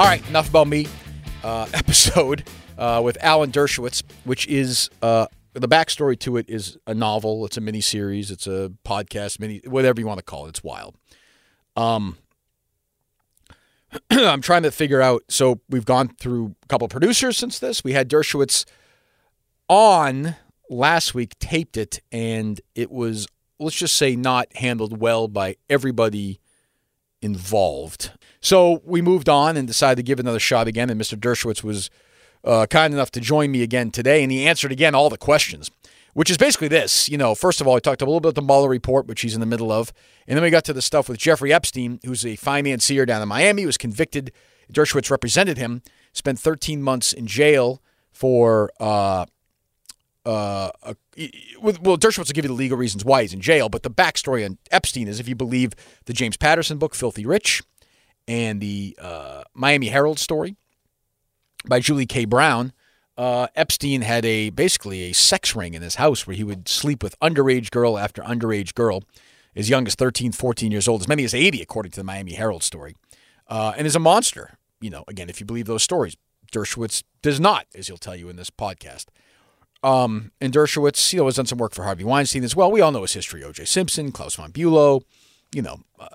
All right, enough about me. Uh, episode uh, with Alan Dershowitz, which is uh, the backstory to it is a novel. It's a mini series. It's a podcast, mini whatever you want to call it. It's wild. Um, I'm trying to figure out. So we've gone through a couple producers since this. We had Dershowitz on last week, taped it, and it was let's just say not handled well by everybody involved. So we moved on and decided to give another shot again. And Mr. Dershowitz was uh, kind enough to join me again today, and he answered again all the questions, which is basically this. You know, first of all, he talked a little bit about the Mueller report, which he's in the middle of, and then we got to the stuff with Jeffrey Epstein, who's a financier down in Miami, was convicted. Dershowitz represented him, spent 13 months in jail for. Uh, uh, uh, well, Dershowitz will give you the legal reasons why he's in jail, but the backstory on Epstein is if you believe the James Patterson book, Filthy Rich, and the uh, Miami Herald story by Julie K. Brown, uh, Epstein had a basically a sex ring in his house where he would sleep with underage girl after underage girl, as young as 13, 14 years old, as many as 80, according to the Miami Herald story, uh, and is a monster. You know, again, if you believe those stories, Dershowitz does not, as he'll tell you in this podcast. Um, and Dershowitz, you know, has done some work for Harvey Weinstein as well. We all know his history: O.J. Simpson, Klaus von Bülow, you know, uh,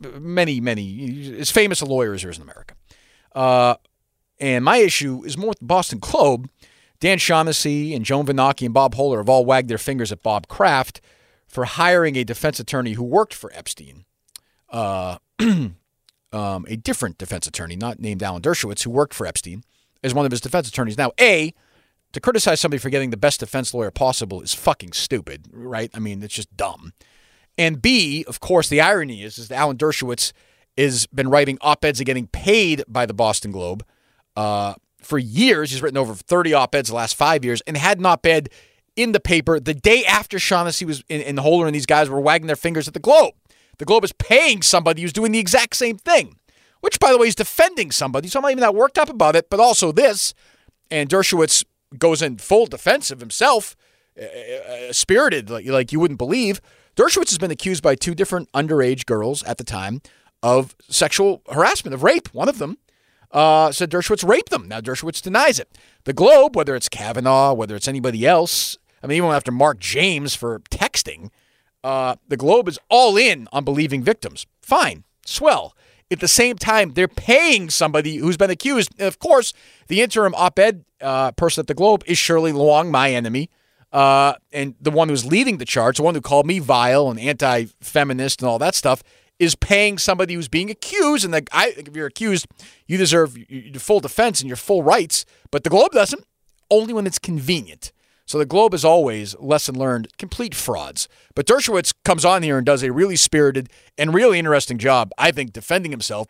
many, many, as famous a lawyer as there is in America. Uh, and my issue is more with the Boston Globe. Dan Shaughnessy and Joan Vennochi and Bob Hohler have all wagged their fingers at Bob Kraft for hiring a defense attorney who worked for Epstein. Uh, um, a different defense attorney, not named Alan Dershowitz, who worked for Epstein as one of his defense attorneys. Now, A, to criticize somebody for getting the best defense lawyer possible is fucking stupid, right? I mean, it's just dumb. And B, of course, the irony is, is that Alan Dershowitz has been writing op-eds and getting paid by the Boston Globe uh, for years. He's written over 30 op-eds the last five years and had an op-ed in the paper the day after Shaughnessy was in, in Hohler and these guys were wagging their fingers at the Globe. The Globe is paying somebody who's doing the exact same thing, which, by the way, is defending somebody. So I'm not even that worked up about it, but also this. And Dershowitz goes in full defense of himself, uh, uh, spirited like, like you wouldn't believe. Dershowitz has been accused by two different underage girls at the time of sexual harassment, of rape. One of them uh, said Dershowitz raped them. Now Dershowitz denies it. The Globe, whether it's Kavanaugh, whether it's anybody else, I mean, even after Mark James for texting, uh, the Globe is all in on believing victims. Fine, swell. At the same time, they're paying somebody who's been accused. And of course, the interim op-ed uh, person at the Globe is Shirley Leung, my enemy, uh, and the one who's leading the charge, the one who called me vile and anti-feminist and all that stuff, is paying somebody who's being accused. And the, I, if you're accused, you deserve your full defense and your full rights. But the Globe doesn't. Only when it's convenient. So the Globe is always, lesson learned, complete frauds. But Dershowitz comes on here and does a really spirited and really interesting job, I think, defending himself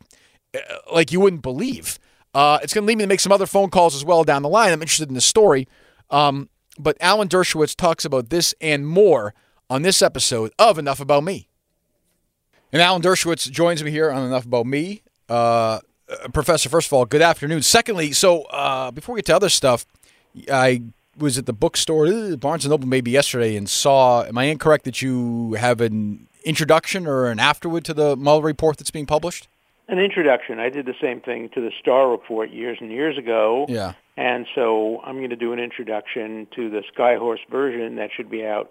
uh, like you wouldn't believe. Uh, it's going to lead me to make some other phone calls as well down the line. I'm interested in the story. Um, but Alan Dershowitz talks about this and more on this episode of Enough About Me. And Alan Dershowitz joins me here on Enough About Me. Uh, uh Professor, first of all, good afternoon. Secondly, so uh, before we get to other stuff, I was at the bookstore, uh, Barnes and Noble, maybe yesterday, and saw. Am I incorrect that you have an introduction or an afterword to the Mueller report that's being published? An introduction. I did the same thing to the Starr report years and years ago. Yeah. And so I'm going to do an introduction to the Skyhorse version that should be out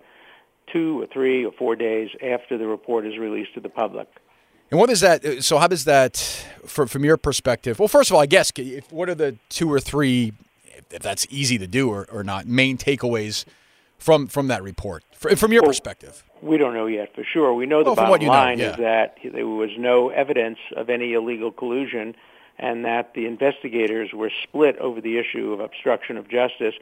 two or three or four days after the report is released to the public. And what is that? So, how does that, from from your perspective? Well, first of all, I guess, if, what are the two or three, if that's easy to do or, or not, main takeaways from from that report, from your well, perspective? We don't know yet for sure. We know the well, bottom line know, yeah. is that there was no evidence of any illegal collusion, and that the investigators were split over the issue of obstruction of justice.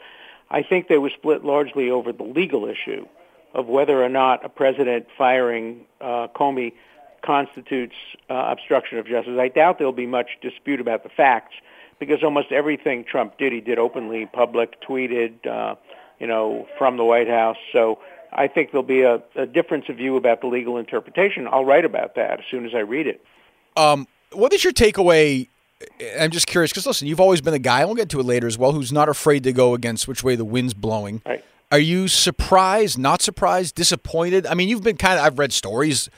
I think they were split largely over the legal issue of whether or not a president firing uh, Comey constitutes uh, obstruction of justice. I doubt there'll be much dispute about the facts because almost everything Trump did, he did openly, public, tweeted, uh, you know, from the White House. So I think there'll be a, a difference of view about the legal interpretation. I'll write about that as soon as I read it. Um, what is your takeaway? I'm just curious because listen, you've always been a guy. We'll get to it later as well. Who's not afraid to go against which way the wind's blowing. Right. Are you surprised, not surprised, disappointed? I mean, you've been kind of, I've read stories,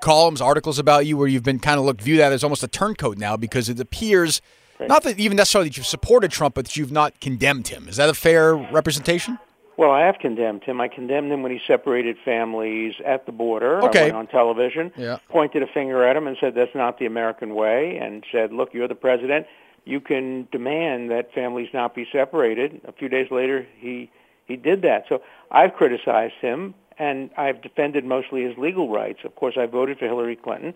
columns, articles about you where you've been kind of looked, viewed at as almost a turncoat now because it appears Right. Not that even necessarily that you've supported Trump, but that you've not condemned him. Is that a fair representation? Well, I have condemned him. I condemned him when he separated families at the border. Okay. I went on television, yeah. pointed a finger at him and said, that's not the American way, and said, look, you're the president. You can demand that families not be separated. A few days later, he, he did that. So I've criticized him, and I've defended mostly his legal rights. Of course, I voted for Hillary Clinton,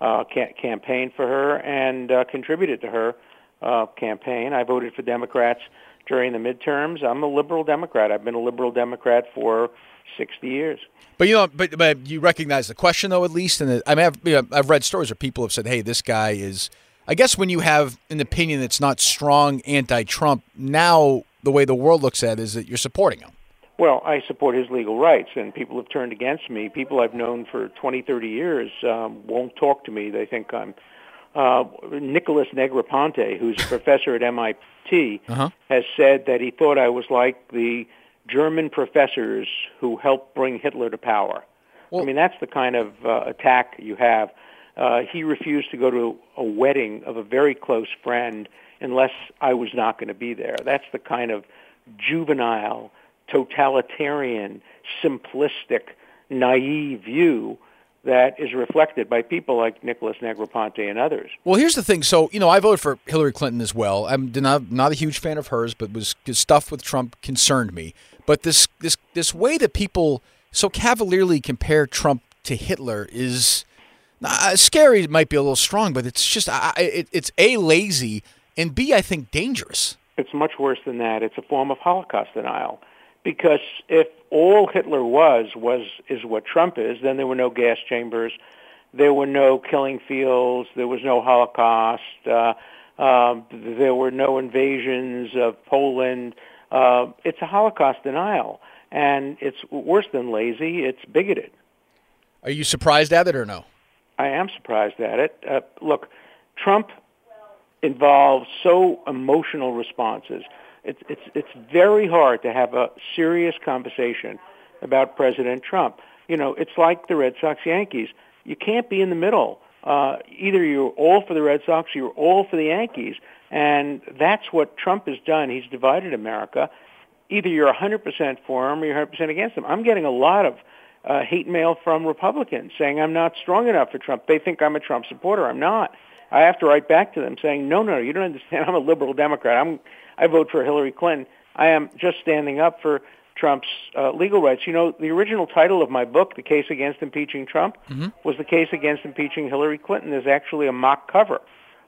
uh, ca- campaigned for her, and uh, contributed to her uh, campaign. I voted for Democrats during the midterms. I'm a liberal Democrat. I've been a liberal Democrat for 60 years. But you know, but, but you recognize the question though, at least. And I mean, I've, you know, I've read stories where people have said, "Hey, this guy is." I guess when you have an opinion that's not strong anti-Trump, now the way the world looks at it is that you're supporting him. Well, I support his legal rights, and people have turned against me. People I've known for 20, 30 years um, won't talk to me. They think I'm uh, Nicholas Negroponte, who's a professor at MIT, uh-huh. has said that he thought I was like the German professors who helped bring Hitler to power. Well, I mean, that's the kind of uh, attack you have. Uh, he refused to go to a wedding of a very close friend unless I was not going to be there. That's the kind of juvenile, totalitarian, simplistic, naive view that is reflected by people like Nicholas Negroponte and others. Well, here's the thing. So, you know, I voted for Hillary Clinton as well. I'm not, not a huge fan of hers, but was stuff with Trump concerned me. But this this this way that people so cavalierly compare Trump to Hitler is uh, scary. Might be a little strong, but it's just uh, it, it's a lazy and b I think dangerous. It's much worse than that. It's a form of Holocaust denial because if all Hitler was was is what Trump is, then there were no gas chambers, there were no killing fields, there was no Holocaust, uh, um, there were no invasions of Poland. Uh, it's a Holocaust denial, and it's worse than lazy. It's bigoted. Are you surprised at it or no? I am surprised at it. Uh, look, Trump involves so emotional responses it's it's it's very hard to have a serious conversation about President Trump. You know, it's like the Red Sox Yankees. You can't be in the middle. Uh, either you're all for the Red Sox or you're all for the Yankees. And that's what Trump has done. He's divided America. Either you're 100% for him or you're 100% against him. I'm getting a lot of uh, hate mail from Republicans saying I'm not strong enough for Trump. They think I'm a Trump supporter. I'm not. I have to write back to them saying, no, no, you don't understand. I'm a liberal Democrat. I'm I vote for Hillary Clinton. I am just standing up for Trump's uh, legal rights. You know, the original title of my book, The Case Against Impeaching Trump, mm-hmm. was The Case Against Impeaching Hillary Clinton. There's actually a mock cover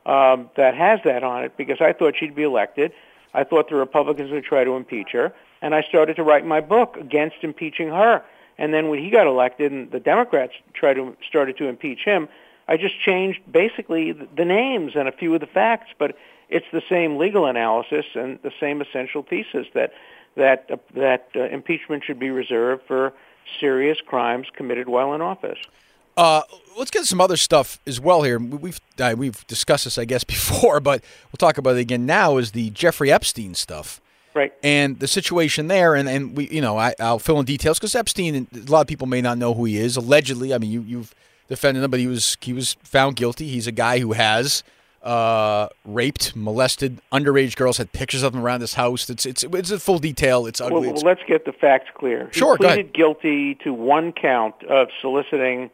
um, that has that on it because I thought she'd be elected. I thought the Republicans would try to impeach her, and I started to write my book against impeaching her. And then when he got elected and the Democrats tried to started to impeach him, I just changed basically the names and a few of the facts, but it's the same legal analysis and the same essential thesis that that uh, that uh, impeachment should be reserved for serious crimes committed while in office. Uh, let's get some other stuff as well here. We've uh, we've discussed this, I guess, before, but we'll talk about it again now. Is the Jeffrey Epstein stuff, right? And the situation there, and, and we, you know, I, will fill in details because Epstein, a lot of people may not know who he is. Allegedly, I mean, you, you've defended him, but he was he was found guilty. He's a guy who has uh, raped, molested underage girls. Had pictures of them around his house. It's it's it's a full detail. It's ugly. Well, let's get the facts clear. Sure, he pleaded guilty to one count of soliciting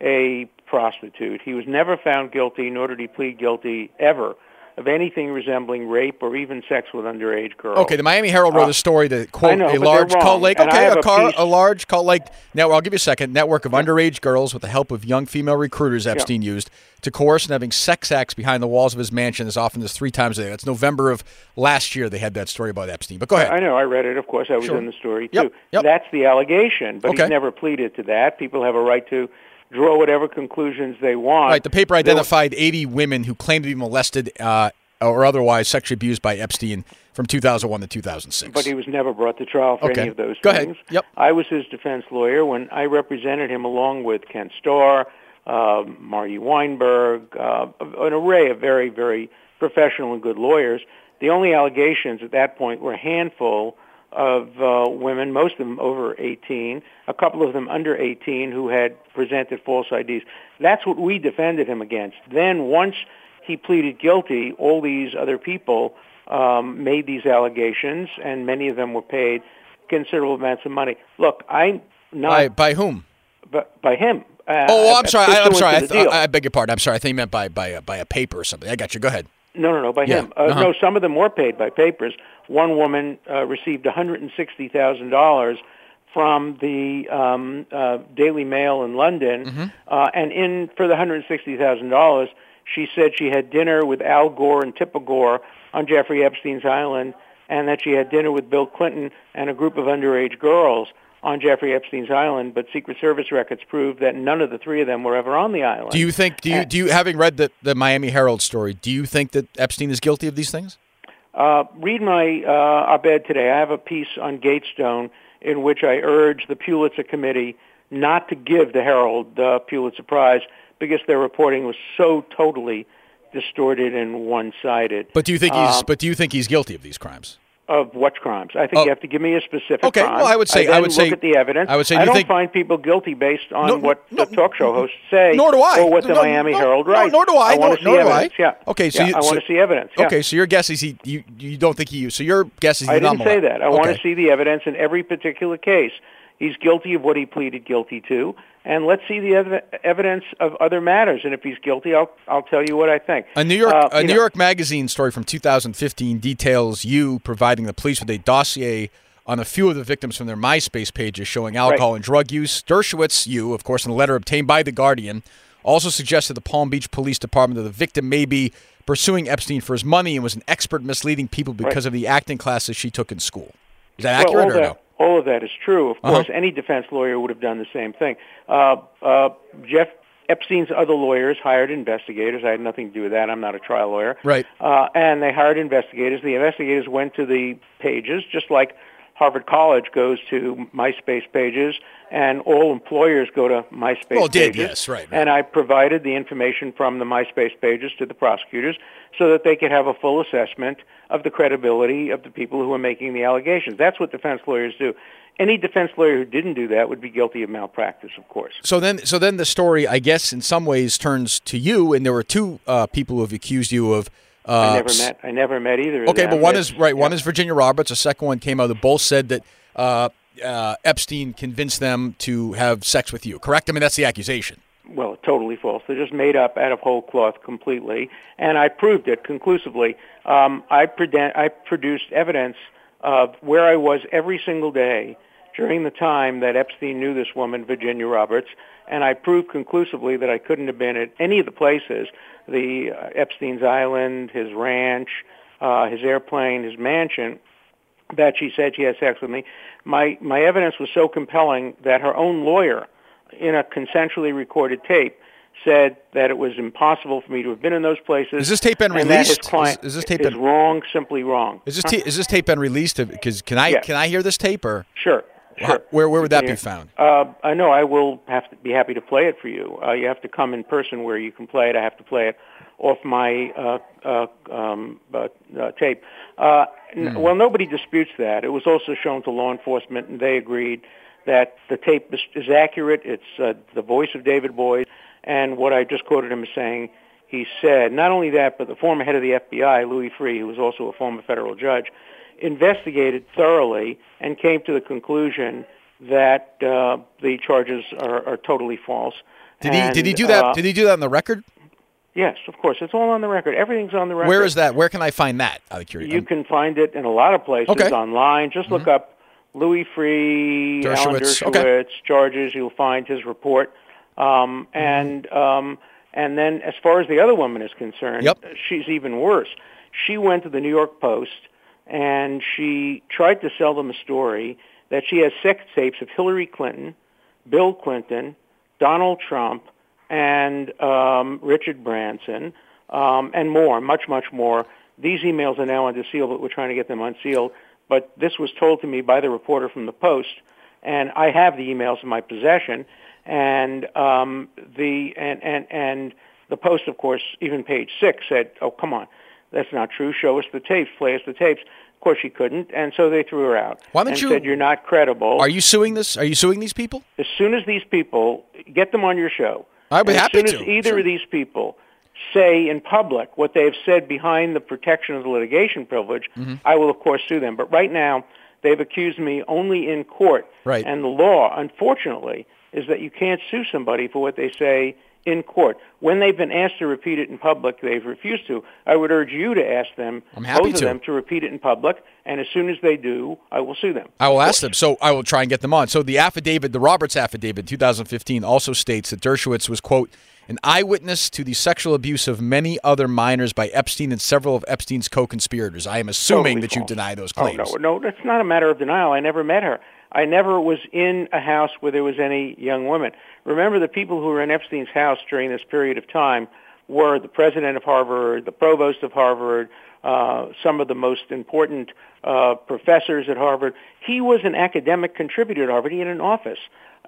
a prostitute. He was never found guilty, nor did he plead guilty ever of anything resembling rape or even sex with underage girls. Okay, the Miami Herald wrote uh, a story that quote know, a large Cold Lake. Okay, a, a, car, a, large Cold Lake now I'll give you a second. Network of yeah. underage girls with the help of young female recruiters Epstein yeah. used to coerce and having sex acts behind the walls of his mansion as often as three times a day. That's November of last year. They had that story about Epstein. But go ahead. I know. I read it. Of course, I was sure. in the story too. Yep. Yep. That's the allegation, but okay. he's never pleaded to that. People have a right to draw whatever conclusions they want. Right. The paper identified 80 women who claimed to be molested uh, or otherwise sexually abused by Epstein from 2001 to 2006. But he was never brought to trial for okay. any of those Go things. Ahead. Yep. I was his defense lawyer when I represented him along with Ken Starr, uh, Marty Weinberg, uh, an array of very, very professional and good lawyers. The only allegations at that point were a handful of uh, women, most of them over 18, a couple of them under 18 who had presented false IDs. That's what we defended him against. Then once he pleaded guilty, all these other people um, made these allegations, and many of them were paid considerable amounts of money. Look, I'm not by, by whom? By, by him. Uh, oh, I'm sorry. I, am sorry. I, th- I, beg your pardon. I'm sorry. I think you meant by by by a paper or something. I got you. Go ahead. No, no, no. By yeah. him. Uh, uh-huh. No, some of them were paid by papers. One woman uh, received 160 thousand dollars from the um, uh, Daily Mail in London, mm-hmm. uh, and in for the 160 thousand dollars, she said she had dinner with Al Gore and Tipper Gore on Jeffrey Epstein's island, and that she had dinner with Bill Clinton and a group of underage girls on Jeffrey Epstein's island, but Secret Service records prove that none of the three of them were ever on the island. Do you think? Do you do you having read the the Miami Herald story? Do you think that Epstein is guilty of these things? Uh, read my uh, op-ed today. I have a piece on Gatestone in which I urge the Pulitzer Committee not to give the Herald the Pulitzer Prize because their reporting was so totally distorted and one-sided. But do you think he's? Um, but do you think he's guilty of these crimes? Of what crimes? I think oh. you have to give me a specific okay. crime. well, I would say I, I would look say at the evidence. I would say I don't think, find people guilty based on no, what no, the talk show hosts say. Nor do I. Or what the no, Miami Herald writes. nor do I. I want to see evidence. Yeah. Okay. So yeah, you, I want to see evidence. Yeah. Okay. So your guess is he? You you don't think he? Used. So your guess is? I didn't say that. I okay. want to see the evidence in every particular case. He's guilty of what he pleaded guilty to, and let's see the ev- evidence of other matters. And if he's guilty, I'll I'll tell you what I think. A New York uh, a New know, York Magazine story from 2015 details you providing the police with a dossier on a few of the victims from their MySpace pages showing alcohol right. and drug use. Dershowitz, you, of course, in a letter obtained by the Guardian, also suggested the Palm Beach Police Department that the victim may be pursuing Epstein for his money and was an expert misleading people because right. of the acting classes she took in school. Is that accurate well, or that, no? All of that is true. Of uh-huh. course, any defense lawyer would have done the same thing. Uh, uh, Jeff Epstein's other lawyers hired investigators. I had nothing to do with that. I'm not a trial lawyer. Right. Uh, and they hired investigators. The investigators went to the pages, just like Harvard College goes to MySpace pages, and all employers go to MySpace well, did, pages. Yes, right, right. And I provided the information from the MySpace pages to the prosecutors so that they could have a full assessment of the credibility of the people who are making the allegations. That's what defense lawyers do. Any defense lawyer who didn't do that would be guilty of malpractice, of course. So then, so then the story, I guess, in some ways, turns to you, and there were two uh, people who have accused you of uh, I never met. I never met either. Okay, but one is right. Yeah. One is Virginia Roberts. The second one came out. They both said that uh, uh, Epstein convinced them to have sex with you. Correct? I mean, that's the accusation. Well, totally false. They're just made up out of whole cloth completely, and I proved it conclusively. Um, I, preden- I produced evidence of where I was every single day during the time that Epstein knew this woman, Virginia Roberts, and I proved conclusively that I couldn't have been at any of the places the uh, Epstein's Island, his ranch, uh, his airplane, his mansion, that she said she had sex with me. My my evidence was so compelling that her own lawyer, in a consensually recorded tape, said that it was impossible for me to have been in those places. Is this tape been released? Is, is, this tape is been wrong? Simply wrong. Is this ta- is this tape been released? Because can I yes. can I hear this tape or? Sure. Sure. Where where would that be found? Uh, I know I will have to be happy to play it for you. Uh, you have to come in person where you can play it. I have to play it off my uh, uh, um, uh, uh, tape. Uh, mm. Well, nobody disputes that. It was also shown to law enforcement, and they agreed that the tape is, is accurate. It's uh, the voice of David Boies, and what I just quoted him as saying. He said not only that, but the former head of the FBI, Louis Freeh, who was also a former federal judge, investigated thoroughly and came to the conclusion that uh, the charges are, are totally false. Did and, he did he do that? Uh, did he do that on the record? Yes, of course. It's all on the record. Everything's on the record. Where is that? Where can I find that? Out of curiosity. You can find it in a lot of places okay. online. Just mm-hmm. look up Louis Freeh, Dershowitz. Alan Dershowitz okay. charges. You'll find his report. Um, and um, and then as far as the other woman is concerned, yep. she's even worse. She went to the New York Post and she tried to sell them a story that she has sex tapes of Hillary Clinton, Bill Clinton, Donald Trump, and um, Richard Branson, um, and more, much, much more. These emails are now under seal, but we're trying to get them unsealed. But this was told to me by the reporter from the Post, and I have the emails in my possession. And um, the and, and and the Post, of course, even page six said, "Oh, come on, that's not true. Show us the tapes. Play us the tapes." Of course, she couldn't, and so they threw her out. Why don't and you? Said you're not credible. Are you suing this? Are you suing these people? As soon as these people get them on your show, I'd be as happy soon to. as either sure. of these people say in public what they have said behind the protection of the litigation privilege, mm-hmm. I will of course sue them. But right now, they've accused me only in court. Right. And the law, unfortunately, is that you can't sue somebody for what they say in court. When they've been asked to repeat it in public, they've refused to. I would urge you to ask them, I'm happy both to. of them, to repeat it in public, and as soon as they do, I will sue them. I will ask them. So I will try and get them on. So the affidavit, the Roberts affidavit, 2015, also states that Dershowitz was quote an eyewitness to the sexual abuse of many other minors by Epstein and several of Epstein's co-conspirators. I am assuming totally that false. you deny those claims. Oh, no, no, that's not a matter of denial. I never met her. I never was in a house where there was any young women. Remember, the people who were in Epstein's house during this period of time were the president of Harvard, the provost of Harvard, uh, some of the most important uh, professors at Harvard. He was an academic contributor at Harvard. He had an office.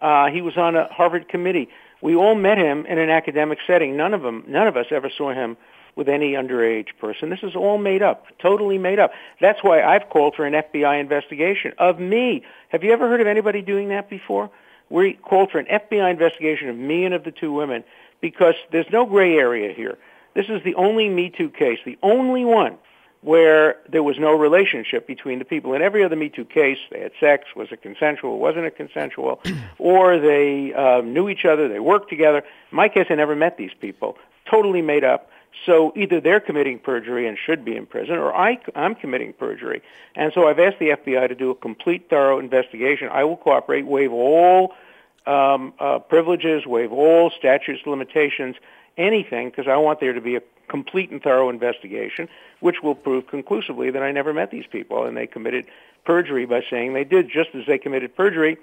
Uh, he was on a Harvard committee. We all met him in an academic setting. None of them, none of us ever saw him with any underage person. This is all made up, totally made up. That's why I've called for an FBI investigation of me. Have you ever heard of anybody doing that before? We called for an FBI investigation of me and of the two women because there's no gray area here. This is the only Me Too case, the only one where there was no relationship between the people. In every other Me Too case, they had sex. Was it consensual? Wasn't it consensual? or they uh, knew each other. They worked together. In my case, I never met these people. Totally made up. So either they're committing perjury and should be in prison, or I, I'm committing perjury. And so I've asked the FBI to do a complete, thorough investigation. I will cooperate, waive all um, uh, privileges, waive all statutes, limitations, anything, because I want there to be a complete and thorough investigation, which will prove conclusively that I never met these people and they committed perjury by saying they did, just as they committed perjury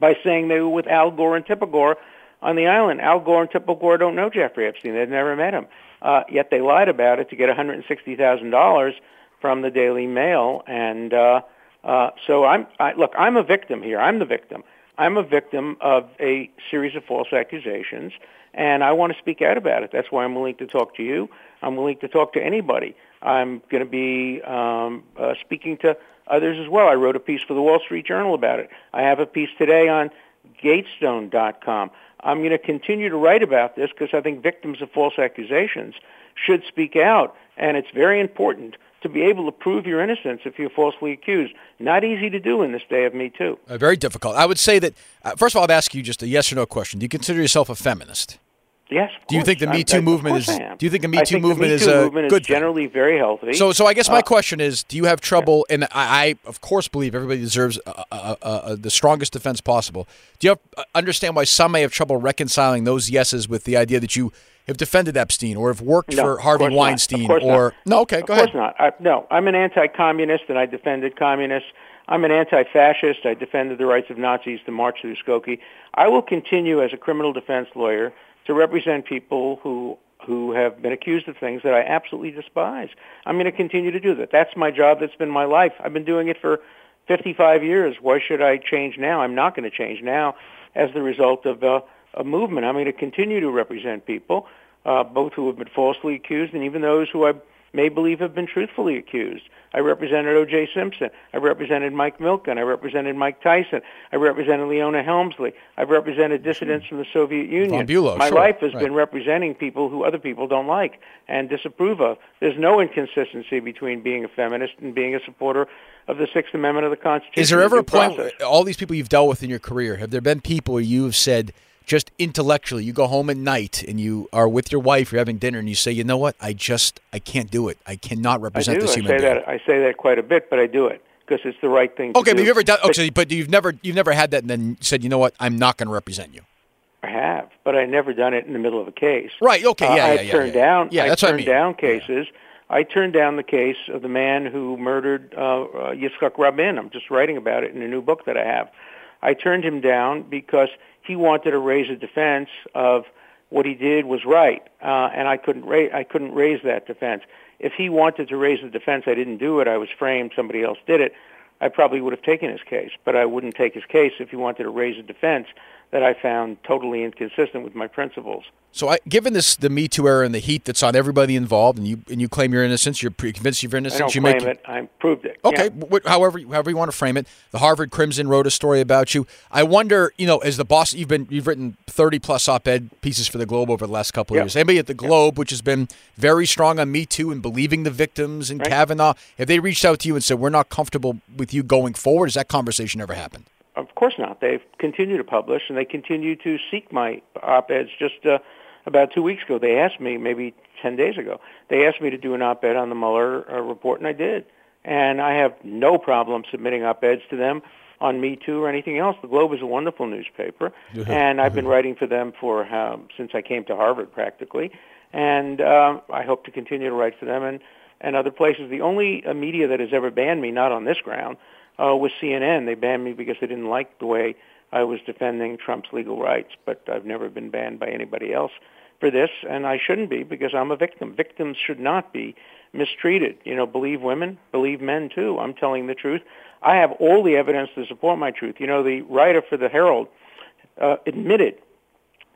by saying they were with Al Gore and Tipper Gore on the island. Al Gore and Tipper Gore don't know Jeffrey Epstein. They've never met him. Uh, yet they lied about it to get $160,000 from the Daily Mail. And uh, uh, so I'm, I, look, I'm a victim here. I'm the victim. I'm a victim of a series of false accusations, and I want to speak out about it. That's why I'm willing to talk to you. I'm willing to talk to anybody. I'm going to be um, uh, speaking to others as well. I wrote a piece for the Wall Street Journal about it. I have a piece today on Gatestone.com. I'm going to continue to write about this because I think victims of false accusations should speak out, and it's very important to be able to prove your innocence if you're falsely accused. Not easy to do in this day of Me Too. Uh, very difficult. I would say that, uh, first of all, I'd ask you just a yes or no question. Do you consider yourself a feminist? Yes. Do you think the Me Too movement is? Do you think the Me Too movement is a movement good? Is generally very healthy. So, so I guess my uh, question is: Do you have trouble? And I, I, of course, believe everybody deserves uh, uh, uh, the strongest defense possible. Do you have, understand why some may have trouble reconciling those yeses with the idea that you have defended Epstein or have worked no, for Harvey Weinstein or not. no? Okay, go of ahead. Of course not. I, no, I'm an anti-communist, and I defended communists. I'm an anti-fascist. I defended the rights of Nazis to march through Skokie. I will continue as a criminal defense lawyer to represent people who who have been accused of things that I absolutely despise. I'm going to continue to do that. That's my job. That's been my life. I've been doing it for 55 years. Why should I change now? I'm not going to change now as the result of uh, a movement. I'm going to continue to represent people, uh, both who have been falsely accused and even those who I may believe have been truthfully accused. I represented O.J. Simpson. I represented Mike Milken. I represented Mike Tyson. I represented Leona Helmsley. I've represented dissidents from the Soviet Union. Bulow, My sure. life has right. been representing people who other people don't like and disapprove of. There's no inconsistency between being a feminist and being a supporter of the Sixth Amendment of the Constitution. Is there ever a point, all these people you've dealt with in your career, have there been people you have said, just intellectually, you go home at night and you are with your wife, you're having dinner, and you say, you know what, I just, I can't do it. I cannot represent I do. this I human say being. That, I say that quite a bit, but I do it because it's the right thing okay, to but do. you've ever done, okay, but you've never, you've never had that and then said, you know what, I'm not going to represent you. I have, but I never done it in the middle of a case. Right. Okay. Yeah. Uh, yeah, yeah, turned yeah. down. Yeah, that's what I turned mean. down cases. I turned down the case of the man who murdered uh, uh, Yitzhak Rabin. I'm just writing about it in a new book that I have. I turned him down because he wanted to raise a defense of what he did was right, uh, and I couldn't raise I couldn't raise that defense. If he wanted to raise the defense, I didn't do it. I was framed. Somebody else did it. I probably would have taken his case, but I wouldn't take his case if he wanted to raise a defense that I found totally inconsistent with my principles. So, I, given this the Me Too era and the heat that's on everybody involved, and you and you claim your innocence, you're convinced you're innocent. I don't you claim make it. I proved it. Okay, yeah. however, however you want to frame it. The Harvard Crimson wrote a story about you. I wonder, you know, as the boss, you've been you've written thirty plus op-ed pieces for the Globe over the last couple of years. Anybody at the Globe, which has been very strong on Me Too and believing the victims and right. Kavanaugh, have they reached out to you and said we're not comfortable with you going forward? Has that conversation ever happened? Of course not. They've continued to publish and they continue to seek my op-eds. Just uh, about two weeks ago, they asked me, maybe 10 days ago, they asked me to do an op-ed on the Mueller uh, report, and I did. And I have no problem submitting op-eds to them on Me Too or anything else. The Globe is a wonderful newspaper, and I've been writing for them for um, since I came to Harvard, practically. And uh, I hope to continue to write for them and and other places. The only uh, media that has ever banned me, not on this ground, uh, was CNN. They banned me because they didn't like the way I was defending Trump's legal rights, but I've never been banned by anybody else for this, and I shouldn't be because I'm a victim. Victims should not be mistreated. You know, believe women, believe men too. I'm telling the truth. I have all the evidence to support my truth. You know, the writer for the Herald uh, admitted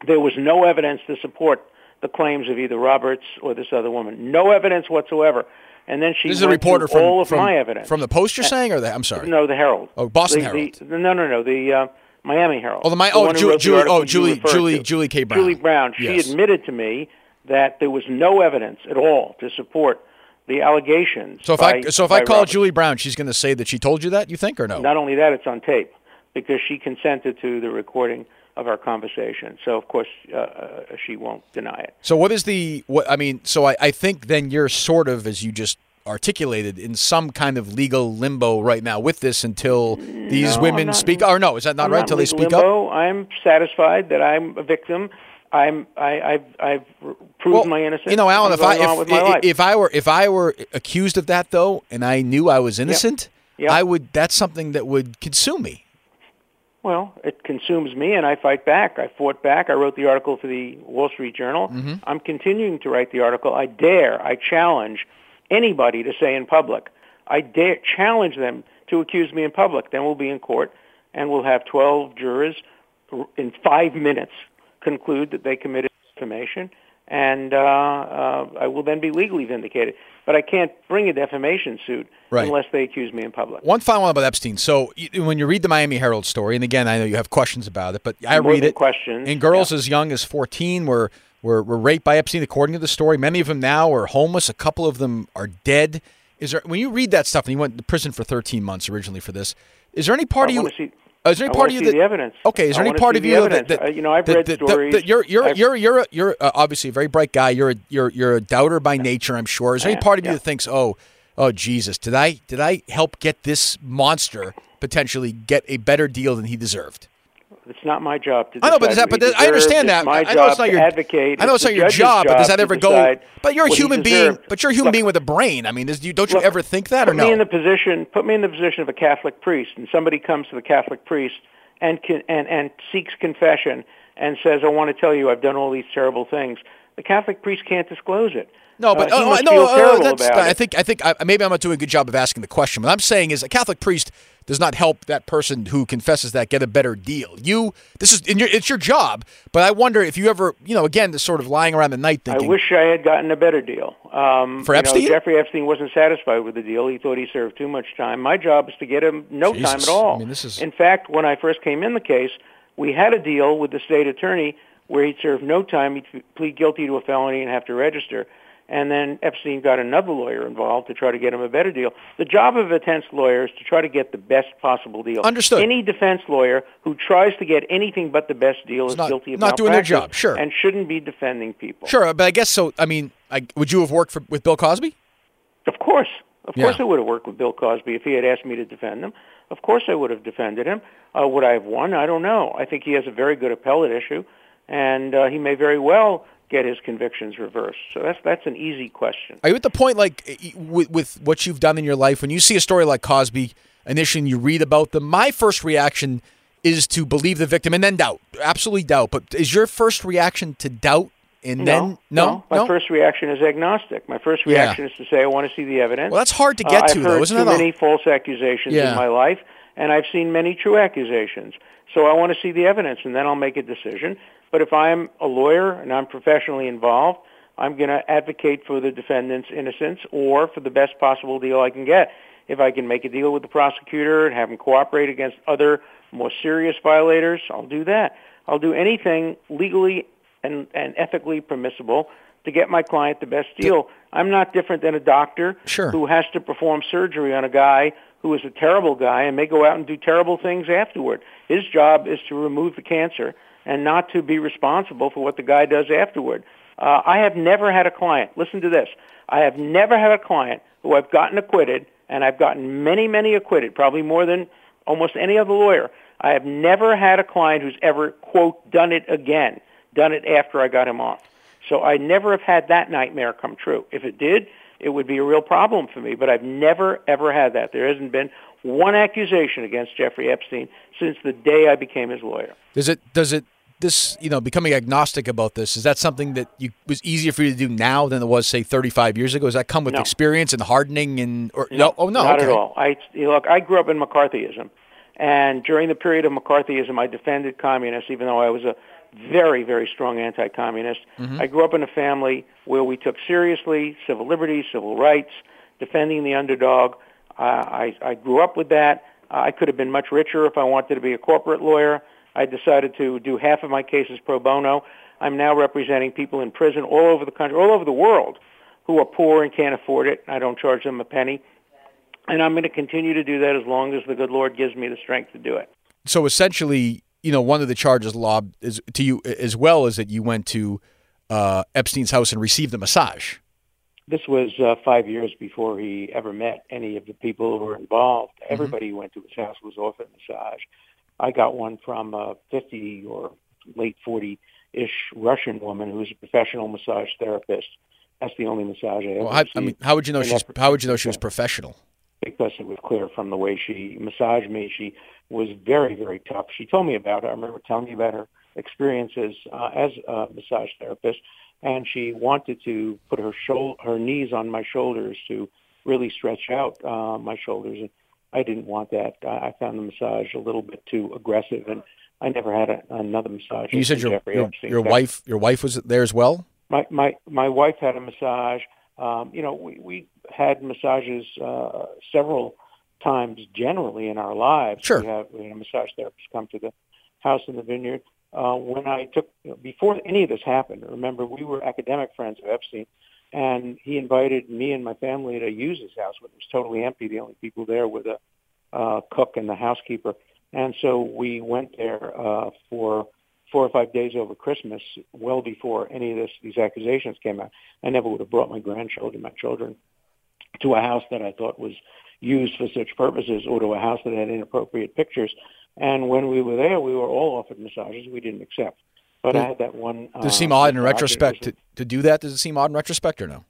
there was no evidence to support the claims of either Roberts or this other woman. No evidence whatsoever. And then she this is a reporter from all of from, my evidence from the Post. You're saying, or the I'm sorry, no, the Herald. Oh, Boston the, Herald. The, no, no, no, the uh, Miami Herald. Oh, the my oh, Julie, Julie, oh, Julie, Julie, Julie K. Brown. Julie Brown. She yes. admitted to me that there was no evidence at all to support the allegations. So if by, I so if I call Roberts. Julie Brown, she's going to say that she told you that. You think or no? Not only that, it's on tape because she consented to the recording of our conversation. So of course uh, uh, she won't deny it. So what is the what? I mean, so I, I think then you're sort of as you just articulated in some kind of legal limbo right now with this until these no, women not, speak. Or no, is that not I'm right? Until they speak limbo. up. I'm satisfied that I'm a victim. I'm I, I've I've proved well, my innocence. You know, Alan, if I if, if, if, I were if I were accused of that though, and I knew I was innocent, yep. Yep. I would. That's something that would consume me. Well, it consumes me, and I fight back. I fought back. I wrote the article for the Wall Street Journal. Mm-hmm. I'm continuing to write the article. I dare, I challenge anybody to say in public. I dare challenge them to accuse me in public. Then we'll be in court, and we'll have 12 jurors in five minutes conclude that they committed defamation, and uh, uh, I will then be legally vindicated. But I can't bring a defamation suit right. unless they accuse me in public. One final one about Epstein. So when you read the Miami Herald story, and again, I know you have questions about it, but I More read it. Questions. And girls yeah. as young as 14 were, were were raped by Epstein, according to the story. Many of them now are homeless. A couple of them are dead. Is there when you read that stuff, and you went to prison for 13 months originally for this? Is there any part I of you? See, is there any I part of you that the evidence? Okay, is there I any part of you that, that, uh, you know I've that, read that, stories? That, you're you're I've, you're you're you're uh, obviously a very bright guy. You're a you're you're a doubter by nature. I'm sure. Is there any part of you that thinks, oh, oh Jesus, did I did I help get this monster potentially get a better deal than he deserved? It's not my job to. I know, but, that, but I understand that. My I know it's not your advocate. I know it's, it's not your job, but does that ever go? But you're a human being. But you're a human look, being with a brain. I mean, is, you, don't you look, ever think that or put no? Me in the position. Put me in the position of a Catholic priest, and somebody comes to the Catholic priest and can, and and seeks confession and says, "I want to tell you, I've done all these terrible things." The Catholic priest can't disclose it. No, but uh, oh, must no, uh, that's, I think I think I, maybe I'm not doing a good job of asking the question. What I'm saying is a Catholic priest does not help that person who confesses that get a better deal. You, this is your, it's your job, but I wonder if you ever, you know, again, this sort of lying around the night thinking. I wish I had gotten a better deal. Um, For you know, Jeffrey Epstein wasn't satisfied with the deal. He thought he served too much time. My job is to get him no Jesus. time at all. I mean, this is- In fact, when I first came in the case, we had a deal with the state attorney where he'd serve no time. He'd plead guilty to a felony and have to register. And then Epstein got another lawyer involved to try to get him a better deal. The job of a defense lawyer is to try to get the best possible deal. Understood. Any defense lawyer who tries to get anything but the best deal It's is not- guilty of not doing their job, sure. and shouldn't be defending people. Sure, but I guess so. I mean, I, would you have worked for, with Bill Cosby? Of course. Of Yeah. course I would have worked with Bill Cosby if he had asked me to defend him. Of course I would have defended him. Uh, would I have won? I don't know. I think he has a very good appellate issue, and uh, he may very well get his convictions reversed. So that's that's an easy question. Are you at the point like with, with what you've done in your life when you see a story like Cosby initially and you read about them? My first reaction is to believe the victim and then doubt, absolutely doubt. But is your first reaction to doubt and then no? My first reaction is agnostic. My first Yeah. reaction is to say I want to see the evidence. Well, that's hard to Uh, get I've to, heard though, isn't too it? many false accusations Yeah. in my life, and I've seen many true accusations. So I want to see the evidence, and then I'll make a decision. But if I'm a lawyer and I'm professionally involved, I'm going to advocate for the defendant's innocence or for the best possible deal I can get. If I can make a deal with the prosecutor and have him cooperate against other more serious violators, I'll do that. I'll do anything legally and, and ethically permissible to get my client the best deal. I'm not different than a doctor sure. who has to perform surgery on a guy who is a terrible guy and may go out and do terrible things afterward. His job is to remove the cancer and not to be responsible for what the guy does afterward. Uh, I have never had a client, listen to this, I have never had a client who I've gotten acquitted, and I've gotten many, many acquitted, probably more than almost any other lawyer. I have never had a client who's ever, quote, done it again, done it after I got him off. So I never have had that nightmare come true. If it did, it would be a real problem for me, but I've never, ever had that. There hasn't been one accusation against Jeffrey Epstein since the day I became his lawyer. Does it, does it, this, you know, becoming agnostic about this, is that something that you, was easier for you to do now than it was, say, 35 years ago? Does that come with no. experience and hardening and, or, no, no? oh, no, not okay. at all. I, you look, I grew up in McCarthyism. And during the period of McCarthyism, I defended communists, even though I was a very, very strong anti-communist. Mm-hmm. I grew up in a family where we took seriously civil liberties, civil rights, defending the underdog. Uh, I, I grew up with that. Uh, I could have been much richer if I wanted to be a corporate lawyer. I decided to do half of my cases pro bono. I'm now representing people in prison all over the country, all over the world, who are poor and can't afford it. I don't charge them a penny. And I'm going to continue to do that as long as the good Lord gives me the strength to do it. So essentially, you know, one of the charges lobbed is to you as well is that you went to uh, Epstein's house and received a massage. This was uh, five years before he ever met any of the people who were involved. Mm-hmm. Everybody who went to his house was offered a massage. I got one from a 50 or late 40-ish Russian woman who's a professional massage therapist. That's the only massage I ever well, how, I mean, how would you know she's? How would you know she was professional? Because it was clear from the way she massaged me. She was very, very tough. She told me about it. I remember telling me about her experiences uh, as a massage therapist, and she wanted to put her shou- her knees on my shoulders to really stretch out uh, my shoulders. And I didn't want that. I found the massage a little bit too aggressive, and I never had a, another massage. You said your your, your wife your wife was there as well. My my my wife had a massage. Um, you know, we we had massages uh, several times generally in our lives. Sure. We have had a massage therapist come to the house in the vineyard. Uh, when I took, you know, before any of this happened, remember we were academic friends of Epstein, and he invited me and my family to use his house when it was totally empty. The only people there were the uh, cook and the housekeeper. And so we went there uh, for four or five days over Christmas, well before any of this, these accusations came out. I never would have brought my grandchildren, my children, to a house that I thought was used for such purposes or to a house that had inappropriate pictures. And when we were there, we were all offered massages we didn't accept. But I had that one. Does it seem uh, odd in retrospect to, to do that? Does it seem odd in retrospect or no?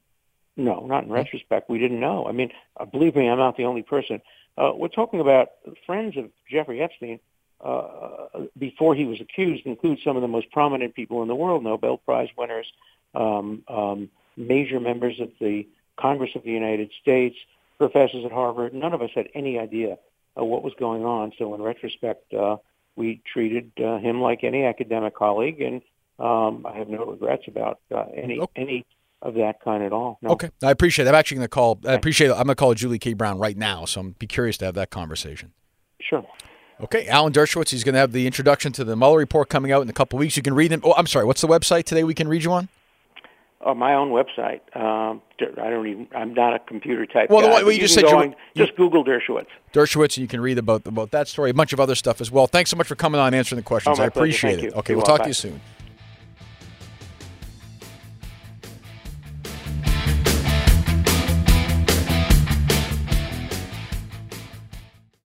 No, not in retrospect. We didn't know. I mean, uh, believe me, I'm not the only person. Uh, we're talking about friends of Jeffrey Epstein uh, before he was accused include some of the most prominent people in the world, Nobel Prize winners, um, um, major members of the Congress of the United States, professors at Harvard. None of us had any idea uh, what was going on. So in retrospect, uh, we treated uh, him like any academic colleague, and um, I have no regrets about uh, any okay. any of that kind at all. No. Okay, I appreciate. it. I'm actually going to call. I appreciate. It. I'm going to call Julie K. Brown right now, so I'm be curious to have that conversation. Sure. Okay, Alan Dershowitz. He's going to have the introduction to the Mueller report coming out in a couple weeks. You can read them. Oh, I'm sorry. What's the website today? We can read you on. Oh, my own website. Um, I don't even. I'm not a computer type. Well, guy, well you, you just said you, on, just Google Dershowitz. Dershowitz, and you can read about about that story, a bunch of other stuff as well. Thanks so much for coming on, and answering the questions. Oh, I appreciate it. Okay, You're we'll talk to you soon.